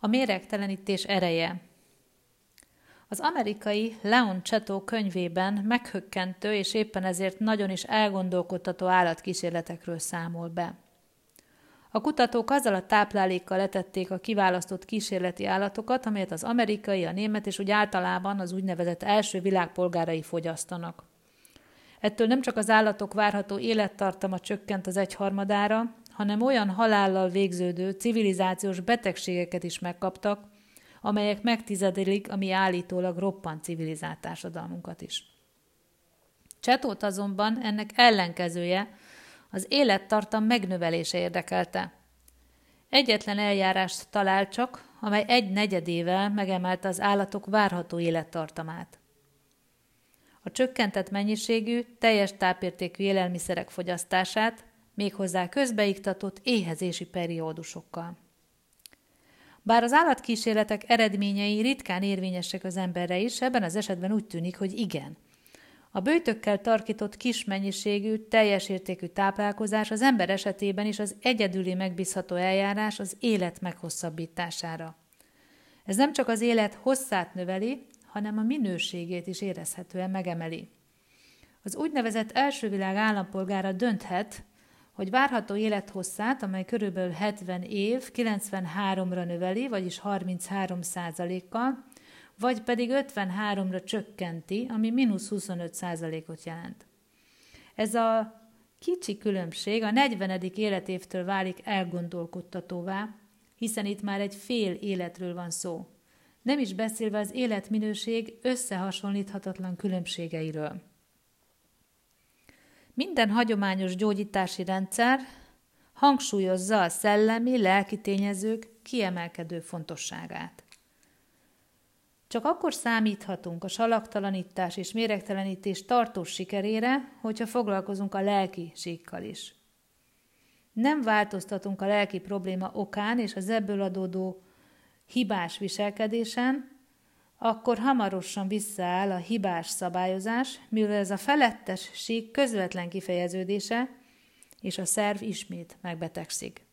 A méregtelenítés ereje Az amerikai Leon Csetó könyvében meghökkentő és éppen ezért nagyon is elgondolkodtató állatkísérletekről számol be. A kutatók azzal a táplálékkal letették a kiválasztott kísérleti állatokat, amelyet az amerikai, a német és úgy általában az úgynevezett első világpolgárai fogyasztanak. Ettől nem csak az állatok várható élettartama csökkent az egyharmadára, hanem olyan halállal végződő civilizációs betegségeket is megkaptak, amelyek megtizedelik a mi állítólag roppant civilizált társadalmunkat is. Csetót azonban ennek ellenkezője, az élettartam megnövelése érdekelte. Egyetlen eljárást talált csak, amely egy negyedével megemelte az állatok várható élettartamát. A csökkentett mennyiségű, teljes tápértékű élelmiszerek fogyasztását méghozzá közbeiktatott éhezési periódusokkal. Bár az állatkísérletek eredményei ritkán érvényesek az emberre is, ebben az esetben úgy tűnik, hogy igen. A bőtökkel tarkított kis mennyiségű, teljes értékű táplálkozás az ember esetében is az egyedüli megbízható eljárás az élet meghosszabbítására. Ez nem csak az élet hosszát növeli, hanem a minőségét is érezhetően megemeli. Az úgynevezett első világ állampolgára dönthet, hogy várható élethosszát, amely körülbelül 70 év, 93-ra növeli, vagyis 33 kal vagy pedig 53-ra csökkenti, ami mínusz 25 százalékot jelent. Ez a kicsi különbség a 40. életévtől válik elgondolkodtatóvá, hiszen itt már egy fél életről van szó. Nem is beszélve az életminőség összehasonlíthatatlan különbségeiről. Minden hagyományos gyógyítási rendszer hangsúlyozza a szellemi, lelki tényezők kiemelkedő fontosságát. Csak akkor számíthatunk a salaktalanítás és méregtelenítés tartós sikerére, hogyha foglalkozunk a lelki síkkal is. Nem változtatunk a lelki probléma okán és az ebből adódó hibás viselkedésen, akkor hamarosan visszaáll a hibás szabályozás, mivel ez a felettes sík közvetlen kifejeződése, és a szerv ismét megbetegszik.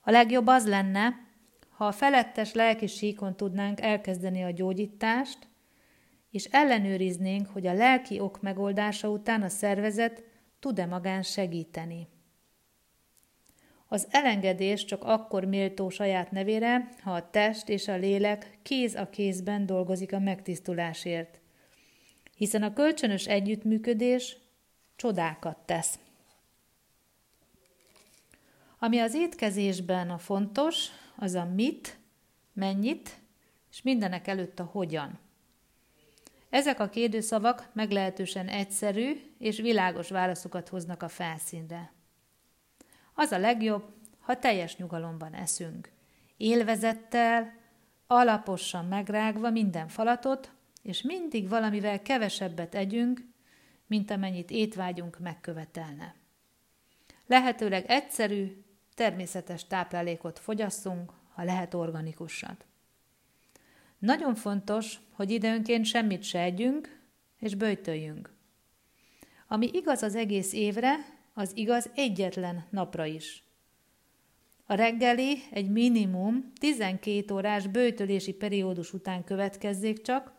A legjobb az lenne, ha a felettes lelki síkon tudnánk elkezdeni a gyógyítást, és ellenőriznénk, hogy a lelki ok megoldása után a szervezet tud-e magán segíteni. Az elengedés csak akkor méltó saját nevére, ha a test és a lélek kéz a kézben dolgozik a megtisztulásért. Hiszen a kölcsönös együttműködés csodákat tesz. Ami az étkezésben a fontos, az a mit, mennyit, és mindenek előtt a hogyan. Ezek a kérdőszavak meglehetősen egyszerű és világos válaszokat hoznak a felszínre. Az a legjobb, ha teljes nyugalomban eszünk. Élvezettel, alaposan megrágva minden falatot, és mindig valamivel kevesebbet együnk, mint amennyit étvágyunk megkövetelne. Lehetőleg egyszerű, természetes táplálékot fogyasszunk, ha lehet organikusat. Nagyon fontos, hogy időnként semmit se együnk, és böjtöljünk. Ami igaz az egész évre, az igaz egyetlen napra is. A reggeli egy minimum 12 órás bőtölési periódus után következzék csak,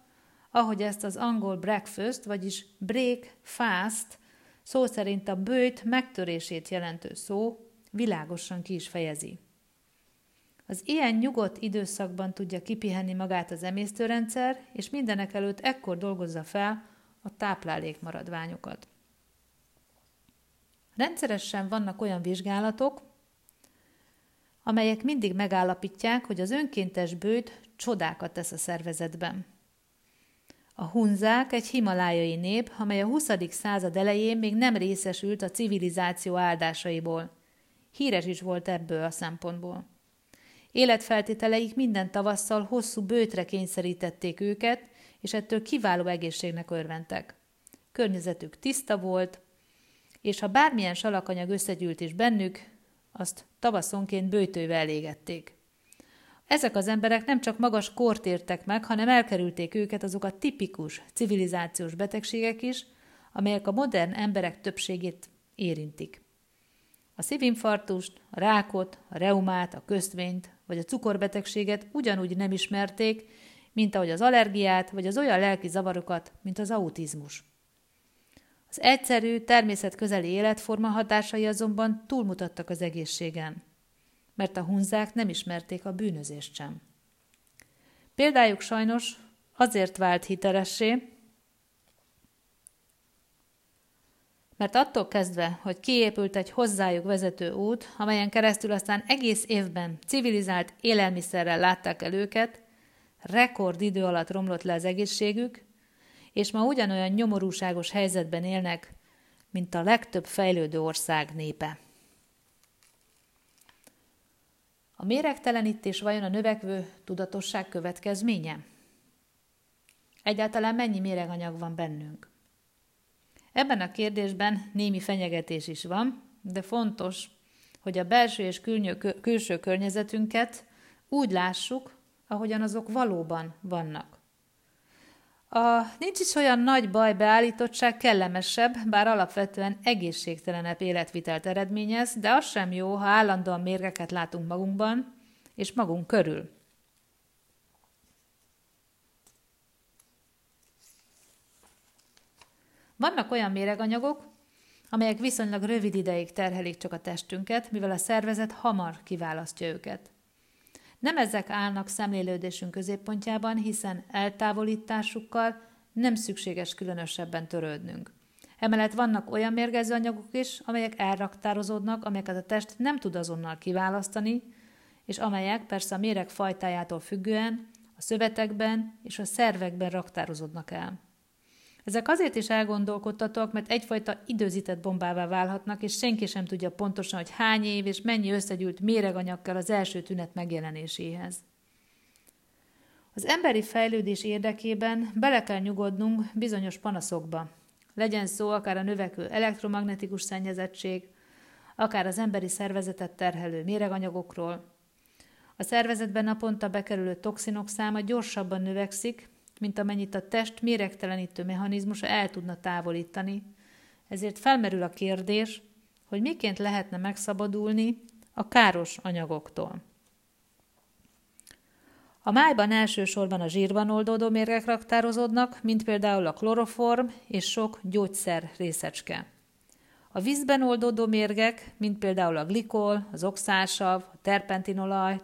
ahogy ezt az angol breakfast, vagyis break fast, szó szerint a bőt megtörését jelentő szó világosan ki is fejezi. Az ilyen nyugodt időszakban tudja kipihenni magát az emésztőrendszer, és mindenek előtt ekkor dolgozza fel a táplálékmaradványokat. Rendszeresen vannak olyan vizsgálatok, amelyek mindig megállapítják, hogy az önkéntes bőt csodákat tesz a szervezetben. A hunzák egy himalájai nép, amely a 20. század elején még nem részesült a civilizáció áldásaiból. Híres is volt ebből a szempontból. Életfeltételeik minden tavasszal hosszú bőtre kényszerítették őket, és ettől kiváló egészségnek örventek. Környezetük tiszta volt, és ha bármilyen salakanyag összegyűlt is bennük, azt tavaszonként bőtővel elégették. Ezek az emberek nem csak magas kort értek meg, hanem elkerülték őket azok a tipikus civilizációs betegségek is, amelyek a modern emberek többségét érintik. A szívinfarktust, a rákot, a reumát, a köztvényt vagy a cukorbetegséget ugyanúgy nem ismerték, mint ahogy az allergiát vagy az olyan lelki zavarokat, mint az autizmus. Az egyszerű, természetközeli életforma hatásai azonban túlmutattak az egészségen, mert a hunzák nem ismerték a bűnözést sem. Példájuk sajnos azért vált hitelessé, mert attól kezdve, hogy kiépült egy hozzájuk vezető út, amelyen keresztül aztán egész évben civilizált élelmiszerrel látták el őket, rekord idő alatt romlott le az egészségük, és ma ugyanolyan nyomorúságos helyzetben élnek, mint a legtöbb fejlődő ország népe. A méregtelenítés vajon a növekvő tudatosság következménye? Egyáltalán mennyi méreganyag van bennünk? Ebben a kérdésben némi fenyegetés is van, de fontos, hogy a belső és külső környezetünket úgy lássuk, ahogyan azok valóban vannak. A nincs is olyan nagy baj beállítottság kellemesebb, bár alapvetően egészségtelenebb életvitelt eredményez, de az sem jó, ha állandóan mérgeket látunk magunkban és magunk körül. Vannak olyan méreganyagok, amelyek viszonylag rövid ideig terhelik csak a testünket, mivel a szervezet hamar kiválasztja őket. Nem ezek állnak szemlélődésünk középpontjában, hiszen eltávolításukkal nem szükséges különösebben törődnünk. Emellett vannak olyan mérgező anyagok is, amelyek elraktározódnak, amelyeket a test nem tud azonnal kiválasztani, és amelyek persze a méreg fajtájától függően a szövetekben és a szervekben raktározódnak el. Ezek azért is elgondolkodtatóak, mert egyfajta időzített bombává válhatnak, és senki sem tudja pontosan, hogy hány év és mennyi összegyűlt méreganyag kell az első tünet megjelenéséhez. Az emberi fejlődés érdekében bele kell nyugodnunk bizonyos panaszokba. Legyen szó akár a növekvő elektromagnetikus szennyezettség, akár az emberi szervezetet terhelő méreganyagokról. A szervezetben naponta bekerülő toxinok száma gyorsabban növekszik, mint amennyit a test méregtelenítő mechanizmusa el tudna távolítani. Ezért felmerül a kérdés, hogy miként lehetne megszabadulni a káros anyagoktól. A májban elsősorban a zsírban oldódó mérgek raktározódnak, mint például a kloroform és sok gyógyszer részecske. A vízben oldódó mérgek, mint például a glikol, az oxálsav, a terpentinolaj,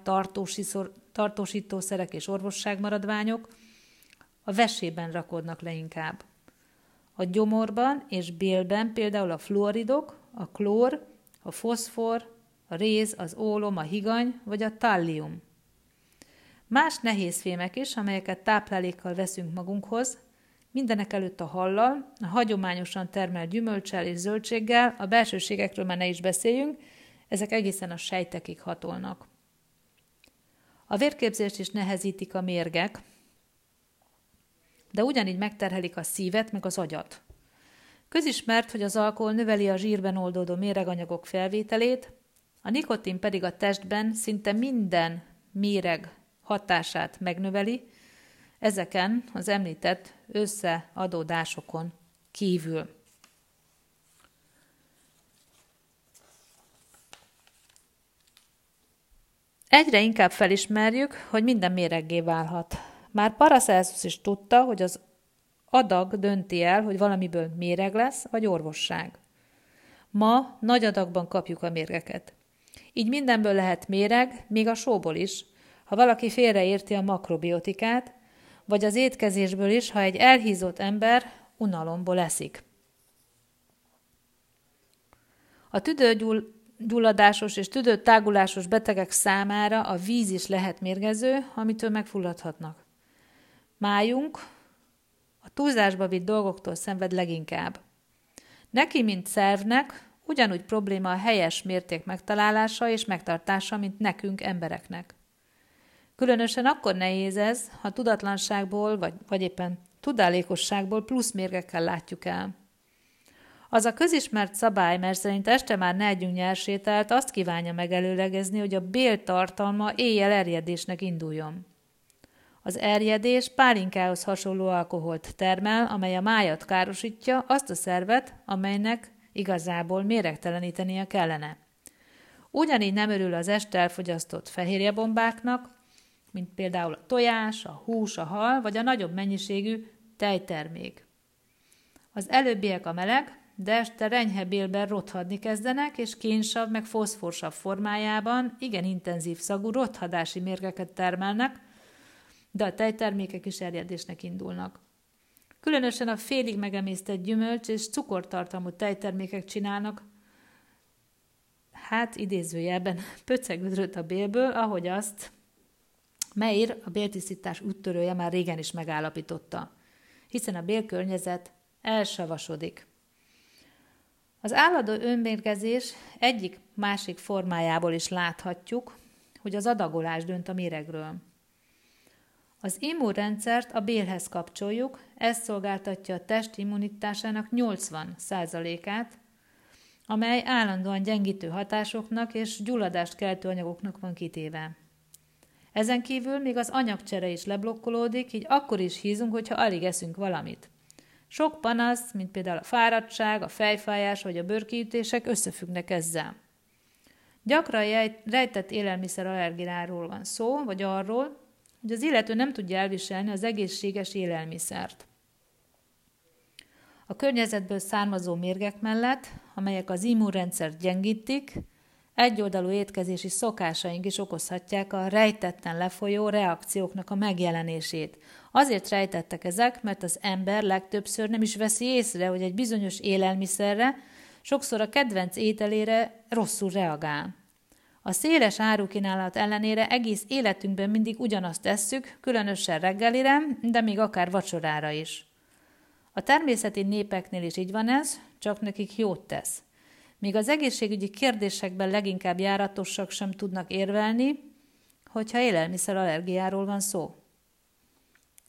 tartósítószerek és orvosságmaradványok, a vesében rakodnak le inkább. A gyomorban és bélben például a fluoridok, a klór, a foszfor, a réz, az ólom, a higany vagy a tallium. Más nehéz fémek is, amelyeket táplálékkal veszünk magunkhoz, mindenek előtt a hallal, a hagyományosan termelt gyümölcsel és zöldséggel, a belsőségekről már ne is beszéljünk, ezek egészen a sejtekig hatolnak. A vérképzést is nehezítik a mérgek, de ugyanígy megterhelik a szívet, meg az agyat. Közismert, hogy az alkohol növeli a zsírben oldódó méreganyagok felvételét, a nikotin pedig a testben szinte minden méreg hatását megnöveli, ezeken az említett összeadódásokon kívül. Egyre inkább felismerjük, hogy minden méreggé válhat. Már Paracelsus is tudta, hogy az adag dönti el, hogy valamiből méreg lesz, vagy orvosság. Ma nagy adagban kapjuk a mérgeket. Így mindenből lehet méreg, még a sóból is, ha valaki félreérti a makrobiotikát, vagy az étkezésből is, ha egy elhízott ember unalomból eszik. A tüdőgyulladásos és tüdőtágulásos betegek számára a víz is lehet mérgező, amitől megfulladhatnak. Májunk a túlzásba vitt dolgoktól szenved leginkább. Neki, mint szervnek, ugyanúgy probléma a helyes mérték megtalálása és megtartása, mint nekünk embereknek. Különösen akkor nehéz ez, ha tudatlanságból, vagy, vagy éppen tudálékosságból plusz mérgekkel látjuk el. Az a közismert szabály, mert szerint este már ne együnk nyersételt, azt kívánja megelőlegezni, hogy a bél tartalma éjjel erjedésnek induljon. Az erjedés pálinkához hasonló alkoholt termel, amely a májat károsítja, azt a szervet, amelynek igazából méregtelenítenie kellene. Ugyanígy nem örül az este elfogyasztott fehérjebombáknak, mint például a tojás, a hús, a hal, vagy a nagyobb mennyiségű tejtermék. Az előbbiek a meleg, de este renyhe bélben rothadni kezdenek, és kénsabb meg foszforsabb formájában igen intenzív szagú rothadási mérgeket termelnek, de a tejtermékek is erjedésnek indulnak. Különösen a félig megemésztett gyümölcs és cukortartalmú tejtermékek csinálnak, hát idézőjelben pöcegödröt a bélből, ahogy azt Meir, a béltisztítás úttörője már régen is megállapította, hiszen a bélkörnyezet elsavasodik. Az állandó önmérgezés egyik másik formájából is láthatjuk, hogy az adagolás dönt a méregről. Az immunrendszert a bélhez kapcsoljuk, ez szolgáltatja a test immunitásának 80%-át, amely állandóan gyengítő hatásoknak és gyulladást keltő anyagoknak van kitéve. Ezen kívül még az anyagcsere is leblokkolódik, így akkor is hízunk, hogyha alig eszünk valamit. Sok panasz, mint például a fáradtság, a fejfájás vagy a bőrkiütések összefüggnek ezzel. Gyakran rejtett élelmiszer allergiáról van szó, vagy arról, hogy az illető nem tudja elviselni az egészséges élelmiszert. A környezetből származó mérgek mellett, amelyek az immunrendszert gyengítik, egyoldalú étkezési szokásaink is okozhatják a rejtetten lefolyó reakcióknak a megjelenését. Azért rejtettek ezek, mert az ember legtöbbször nem is veszi észre, hogy egy bizonyos élelmiszerre, sokszor a kedvenc ételére rosszul reagál. A széles árukínálat ellenére egész életünkben mindig ugyanazt tesszük, különösen reggelire, de még akár vacsorára is. A természeti népeknél is így van ez, csak nekik jót tesz. Míg az egészségügyi kérdésekben leginkább járatosak sem tudnak érvelni, hogyha élelmiszerallergiáról van szó.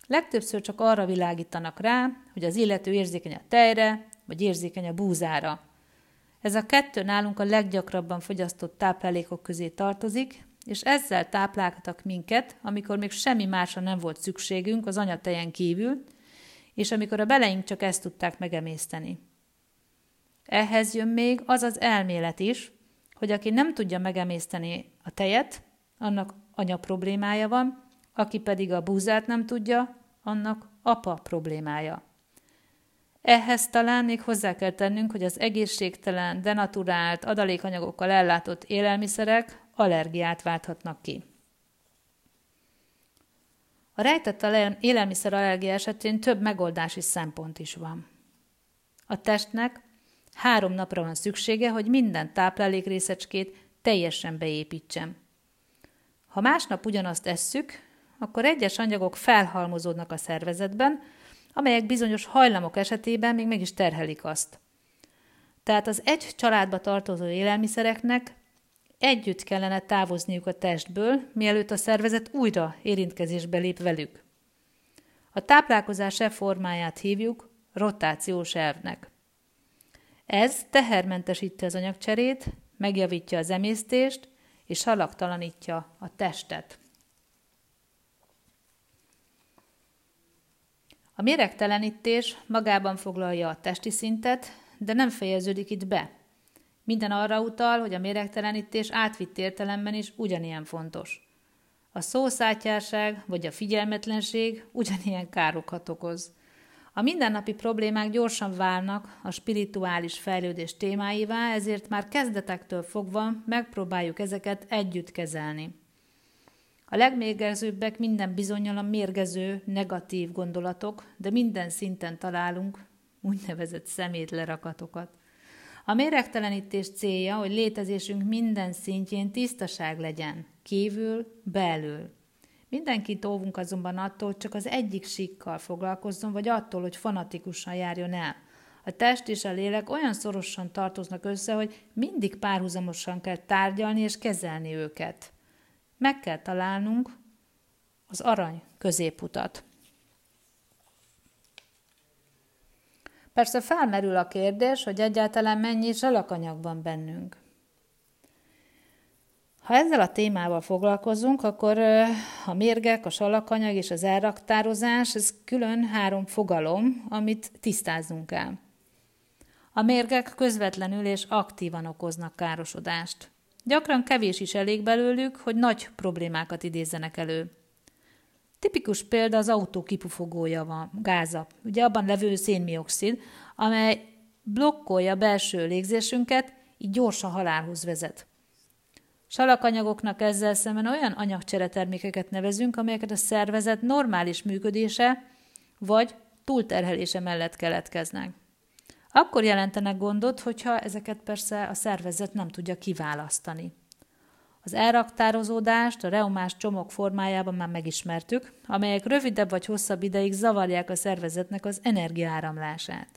Legtöbbször csak arra világítanak rá, hogy az illető érzékeny a tejre, vagy érzékeny a búzára. Ez a kettő nálunk a leggyakrabban fogyasztott táplálékok közé tartozik, és ezzel tápláltak minket, amikor még semmi másra nem volt szükségünk az anyatejen kívül, és amikor a beleink csak ezt tudták megemészteni. Ehhez jön még az az elmélet is, hogy aki nem tudja megemészteni a tejet, annak anya problémája van, aki pedig a búzát nem tudja, annak apa problémája. Ehhez talán még hozzá kell tennünk, hogy az egészségtelen, denaturált, adalékanyagokkal ellátott élelmiszerek allergiát válthatnak ki. A rejtett élelmiszerallergia esetén több megoldási szempont is van. A testnek három napra van szüksége, hogy minden táplálékrészecskét teljesen beépítsem. Ha másnap ugyanazt esszük, akkor egyes anyagok felhalmozódnak a szervezetben, amelyek bizonyos hajlamok esetében még meg is terhelik azt. Tehát az egy családba tartozó élelmiszereknek együtt kellene távozniuk a testből, mielőtt a szervezet újra érintkezésbe lép velük. A táplálkozás e formáját hívjuk rotációs elvnek. Ez tehermentesíti az anyagcserét, megjavítja az emésztést, és halaktalanítja a testet. A méregtelenítés magában foglalja a testi szintet, de nem fejeződik itt be. Minden arra utal, hogy a méregtelenítés átvitt értelemben is ugyanilyen fontos. A szószátyárság vagy a figyelmetlenség ugyanilyen károkat okoz. A mindennapi problémák gyorsan válnak a spirituális fejlődés témáivá, ezért már kezdetektől fogva megpróbáljuk ezeket együtt kezelni. A legmérgezőbbek minden bizonyal a mérgező, negatív gondolatok, de minden szinten találunk úgynevezett szemétlerakatokat. A méregtelenítés célja, hogy létezésünk minden szintjén tisztaság legyen, kívül, belül. Mindenkit óvunk azonban attól, hogy csak az egyik síkkal foglalkozzon, vagy attól, hogy fanatikusan járjon el. A test és a lélek olyan szorosan tartoznak össze, hogy mindig párhuzamosan kell tárgyalni és kezelni őket. Meg kell találnunk az arany középutat. Persze felmerül a kérdés, hogy egyáltalán mennyi zsalakanyag van bennünk. Ha ezzel a témával foglalkozunk, akkor a mérgek, a salakanyag és az elraktározás, ez külön három fogalom, amit tisztáznunk kell. A mérgek közvetlenül és aktívan okoznak károsodást. Gyakran kevés is elég belőlük, hogy nagy problémákat idézzenek elő. Tipikus példa az autó kipufogója van, gáza, ugye abban levő szénmioxid, amely blokkolja belső légzésünket, így gyorsan halálhoz vezet. Salakanyagoknak ezzel szemben olyan anyagcseretermékeket nevezünk, amelyeket a szervezet normális működése vagy túlterhelése mellett keletkeznek. Akkor jelentenek gondot, hogyha ezeket persze a szervezet nem tudja kiválasztani. Az elraktározódást a reumás csomag formájában már megismertük, amelyek rövidebb vagy hosszabb ideig zavarják a szervezetnek az energiaáramlását.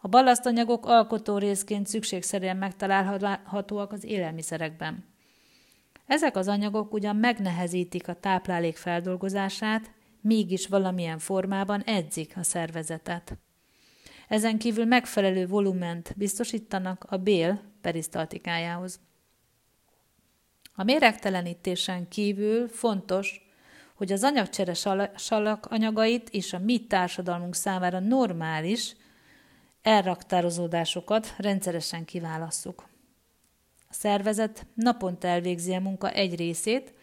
A ballasztanyagok alkotó részként szükségszerűen megtalálhatóak az élelmiszerekben. Ezek az anyagok ugyan megnehezítik a táplálék feldolgozását, mégis valamilyen formában edzik a szervezetet. Ezen kívül megfelelő volument biztosítanak a bél perisztaltikájához. A méregtelenítésen kívül fontos, hogy az anyagcsere salak anyagait és a mi társadalmunk számára normális elraktározódásokat rendszeresen kiválasszuk. A szervezet naponta elvégzi a munka egy részét,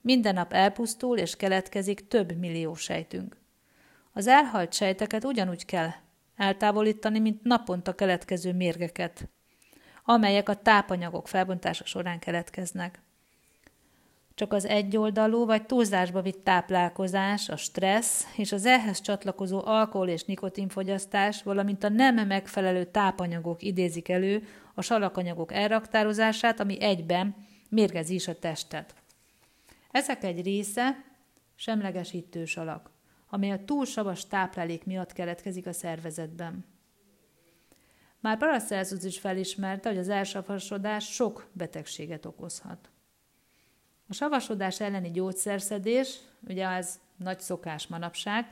minden nap elpusztul és keletkezik több millió sejtünk. Az elhalt sejteket ugyanúgy kell eltávolítani, mint naponta keletkező mérgeket, amelyek a tápanyagok felbontása során keletkeznek. Csak az egyoldalú vagy túlzásba vitt táplálkozás, a stressz és az ehhez csatlakozó alkohol és nikotinfogyasztás, valamint a nem megfelelő tápanyagok idézik elő a salakanyagok elraktározását, ami egyben mérgezi is a testet. Ezek egy része semlegesítő salak, amely a túl savas táplálék miatt keletkezik a szervezetben. Már Paracelsus is felismerte, hogy az elsavasodás sok betegséget okozhat. A savasodás elleni gyógyszerszedés, ugye ez nagy szokás manapság,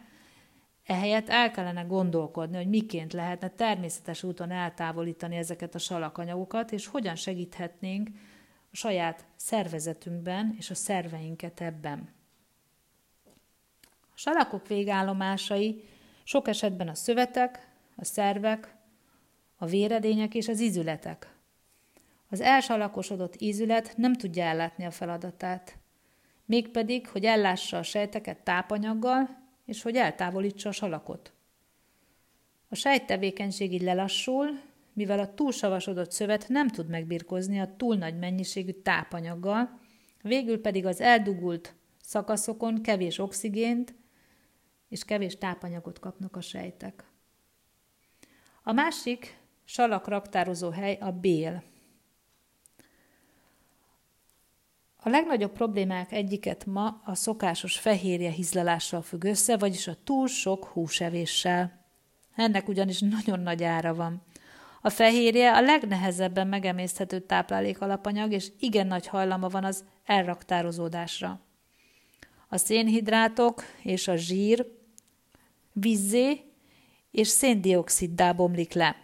ehelyett el kellene gondolkodni, hogy miként lehetne természetes úton eltávolítani ezeket a salakanyagokat, és hogyan segíthetnénk a saját szervezetünkben és a szerveinket ebben. A salakok végállomásai sok esetben a szövetek, a szervek, a véredények és az ízületek. Az elsalakosodott ízület nem tudja ellátni a feladatát, mégpedig, hogy ellássa a sejteket tápanyaggal, és hogy eltávolítsa a salakot. A sejttevékenység így lelassul, mivel a túlsavasodott szövet nem tud megbirkozni a túl nagy mennyiségű tápanyaggal, végül pedig az eldugult szakaszokon kevés oxigént és kevés tápanyagot kapnak a sejtek. A másik salak raktározó hely a bél. A legnagyobb problémák egyiket ma a szokásos fehérje hizlalással függ össze, vagyis a túl sok húsevéssel. Ennek ugyanis nagyon nagy ára van. A fehérje a legnehezebben megemészthető táplálék alapanyag, és igen nagy hajlama van az elraktározódásra. A szénhidrátok és a zsír vízzé és széndioksziddá bomlik le.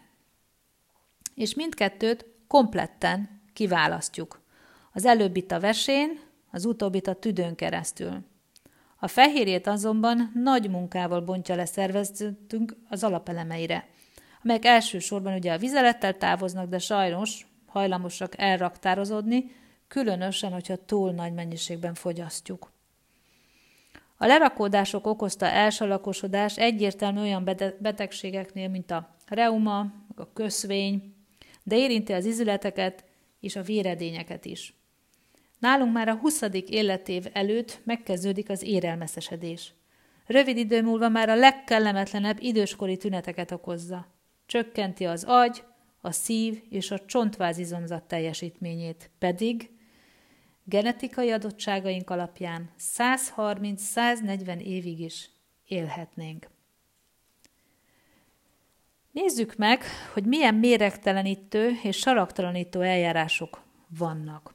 És mindkettőt kompletten kiválasztjuk. Az előbbit a vesén, az utóbbit a tüdőn keresztül. A fehérjét azonban nagy munkával bontja le szervezetünk az alapelemeire, amelyek elsősorban ugye a vizelettel távoznak, de sajnos hajlamosak elraktározódni, különösen, hogyha túl nagy mennyiségben fogyasztjuk. A lerakódások okozta elsalakosodás egyértelmű olyan betegségeknél, mint a reuma, a köszvény, de érinti az izületeket és a véredényeket is. Nálunk már a 20. életév előtt megkezdődik az érelmeszesedés. Rövid idő múlva már a legkellemetlenebb időskori tüneteket okozza. Csökkenti az agy, a szív és a csontvázizomzat teljesítményét, pedig genetikai adottságaink alapján 130-140 évig is élhetnénk. Nézzük meg, hogy milyen méregtelenítő és saraktalanító eljárások vannak.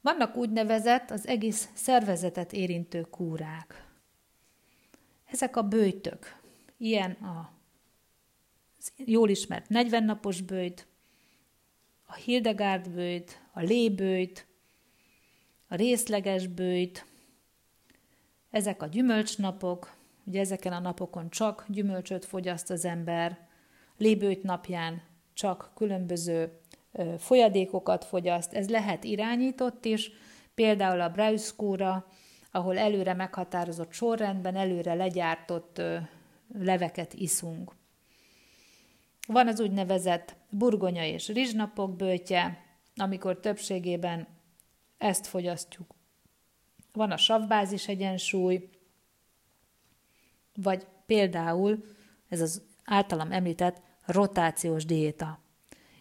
Vannak úgynevezett az egész szervezetet érintő kúrák. Ezek a bőjtök. Ilyen a jól ismert 40 napos bőjt, a Hildegard bőjt, a lébőjt, a részleges bőjt, ezek a gyümölcsnapok, ugye ezeken a napokon csak gyümölcsöt fogyaszt az ember, lébőjt napján csak különböző folyadékokat fogyaszt, ez lehet irányított is, például a Brauskóra, ahol előre meghatározott sorrendben, előre legyártott leveket iszunk. Van az úgynevezett burgonya és rizsnapok bőtje, amikor többségében ezt fogyasztjuk. Van a savbázis egyensúly, vagy például ez az általam említett rotációs diéta.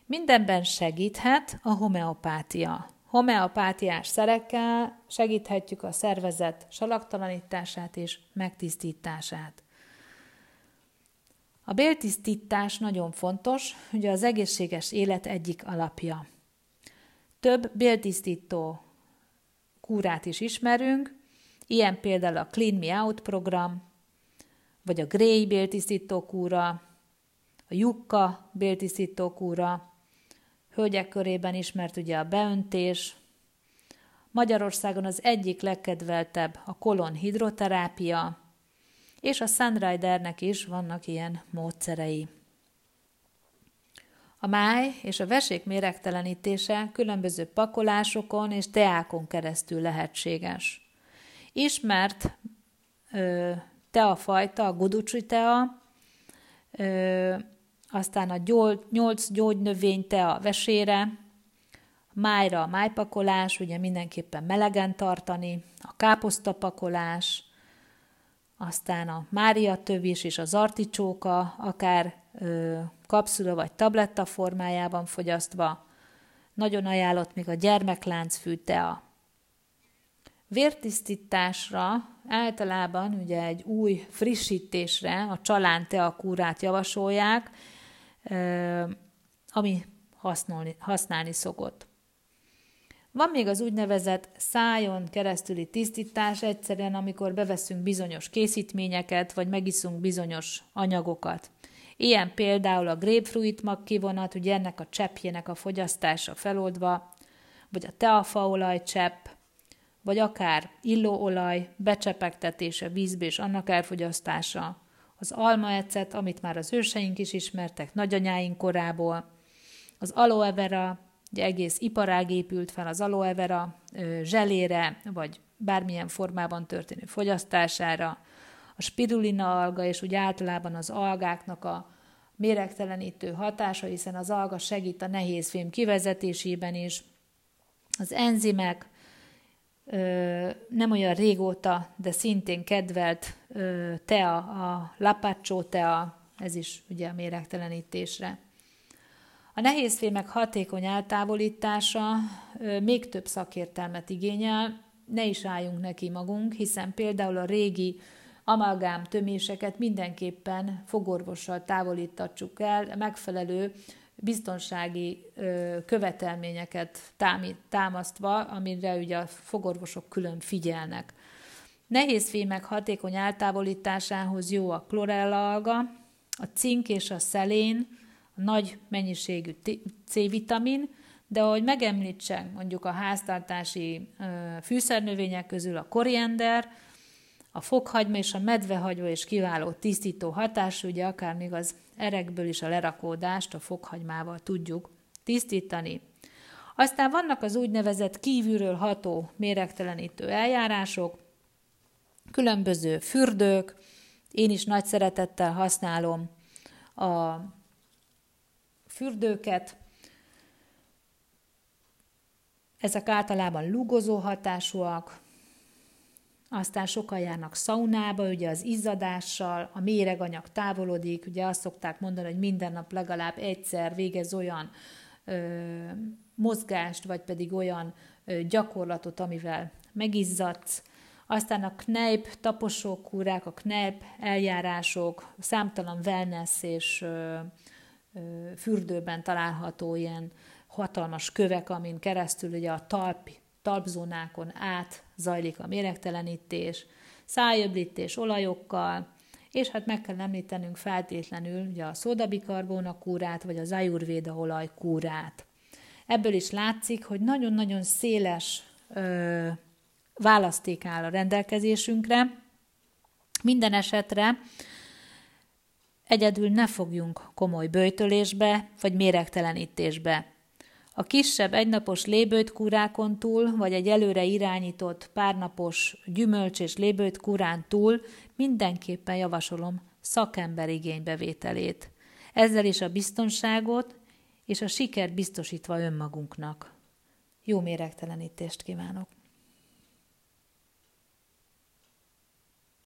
Mindenben segíthet a homeopátia. Homeopátiás szerekkel segíthetjük a szervezet salaktalanítását és megtisztítását. A béltisztítás nagyon fontos, ugye az egészséges élet egyik alapja. Több béltisztító kúrát is ismerünk, ilyen például a Clean Me Out program, vagy a Grey béltisztító kúra, a Jukka béltisztító kúra, hölgyek körében ismert ugye a beöntés, Magyarországon az egyik legkedveltebb a kolon hidroterápia, és a Sunridernek is vannak ilyen módszerei. A máj és a vesék méregtelenítése különböző pakolásokon és teákon keresztül lehetséges. Ismert ö, teafajta, a guducsi tea, ö, aztán a gyól, nyolc gyógynövény tea vesére, májra a májpakolás, ugye mindenképpen melegen tartani, a káposztapakolás, aztán a Mária tövis és az articsóka, akár ö, kapszula vagy tabletta formájában fogyasztva. Nagyon ajánlott még a gyermekláncfű tea. Vértisztításra általában ugye egy új frissítésre a csalán tea kúrát javasolják, ö, ami használni, használni szokott. Van még az úgynevezett szájon keresztüli tisztítás, egyszerűen amikor beveszünk bizonyos készítményeket, vagy megiszunk bizonyos anyagokat. Ilyen például a grapefruit mag kivonat, ugye ennek a cseppjének a fogyasztása feloldva, vagy a teafaolaj csepp, vagy akár illóolaj becsepegtetése vízbe és annak elfogyasztása, az almaecet, amit már az őseink is ismertek nagyanyáink korából, az aloe vera, Ugye egész iparág épült fel az aloe vera zselére, vagy bármilyen formában történő fogyasztására, a spirulina alga, és úgy általában az algáknak a méregtelenítő hatása, hiszen az alga segít a nehézfém kivezetésében is. Az enzimek, nem olyan régóta, de szintén kedvelt tea, a lapaccio tea, ez is ugye a méregtelenítésre. A nehézfémek hatékony eltávolítása még több szakértelmet igényel, ne is álljunk neki magunk, hiszen például a régi amalgám töméseket mindenképpen fogorvossal távolítatsuk el, megfelelő biztonsági követelményeket támasztva, amire ugye a fogorvosok külön figyelnek. Nehéz fémek hatékony eltávolításához jó a klorella alga, a cink és a szelén, nagy mennyiségű C-vitamin, de ahogy megemlítsem mondjuk a háztartási fűszernövények közül a koriander, a fokhagyma és a medvehagyma is kiváló tisztító hatású, ugye akár még az erekből is a lerakódást a fokhagymával tudjuk tisztítani. Aztán vannak az úgynevezett kívülről ható méregtelenítő eljárások, különböző fürdők, én is nagy szeretettel használom a fürdőket. Ezek általában lugozó hatásúak, aztán sokan járnak szaunába, ugye az izzadással, a méreganyag távolodik, ugye azt szokták mondani, hogy minden nap legalább egyszer végez olyan ö, mozgást, vagy pedig olyan ö, gyakorlatot, amivel megizzadsz. Aztán a knejp taposókúrák, a knejp eljárások, számtalan wellness és ö, fürdőben található ilyen hatalmas kövek, amin keresztül ugye a talp, talpzónákon át zajlik a méregtelenítés, szájöblítés olajokkal, és hát meg kell említenünk feltétlenül ugye a szódabikarbóna kúrát, vagy az ajurvéda olaj kúrát. Ebből is látszik, hogy nagyon-nagyon széles ö, választék áll a rendelkezésünkre. Minden esetre Egyedül ne fogjunk komoly bőjtölésbe vagy méregtelenítésbe. A kisebb egynapos lébőtkúrákon túl, vagy egy előre irányított párnapos gyümölcs és lébőtkúrán túl mindenképpen javasolom szakember igénybevételét. Ezzel is a biztonságot és a sikert biztosítva önmagunknak. Jó méregtelenítést kívánok!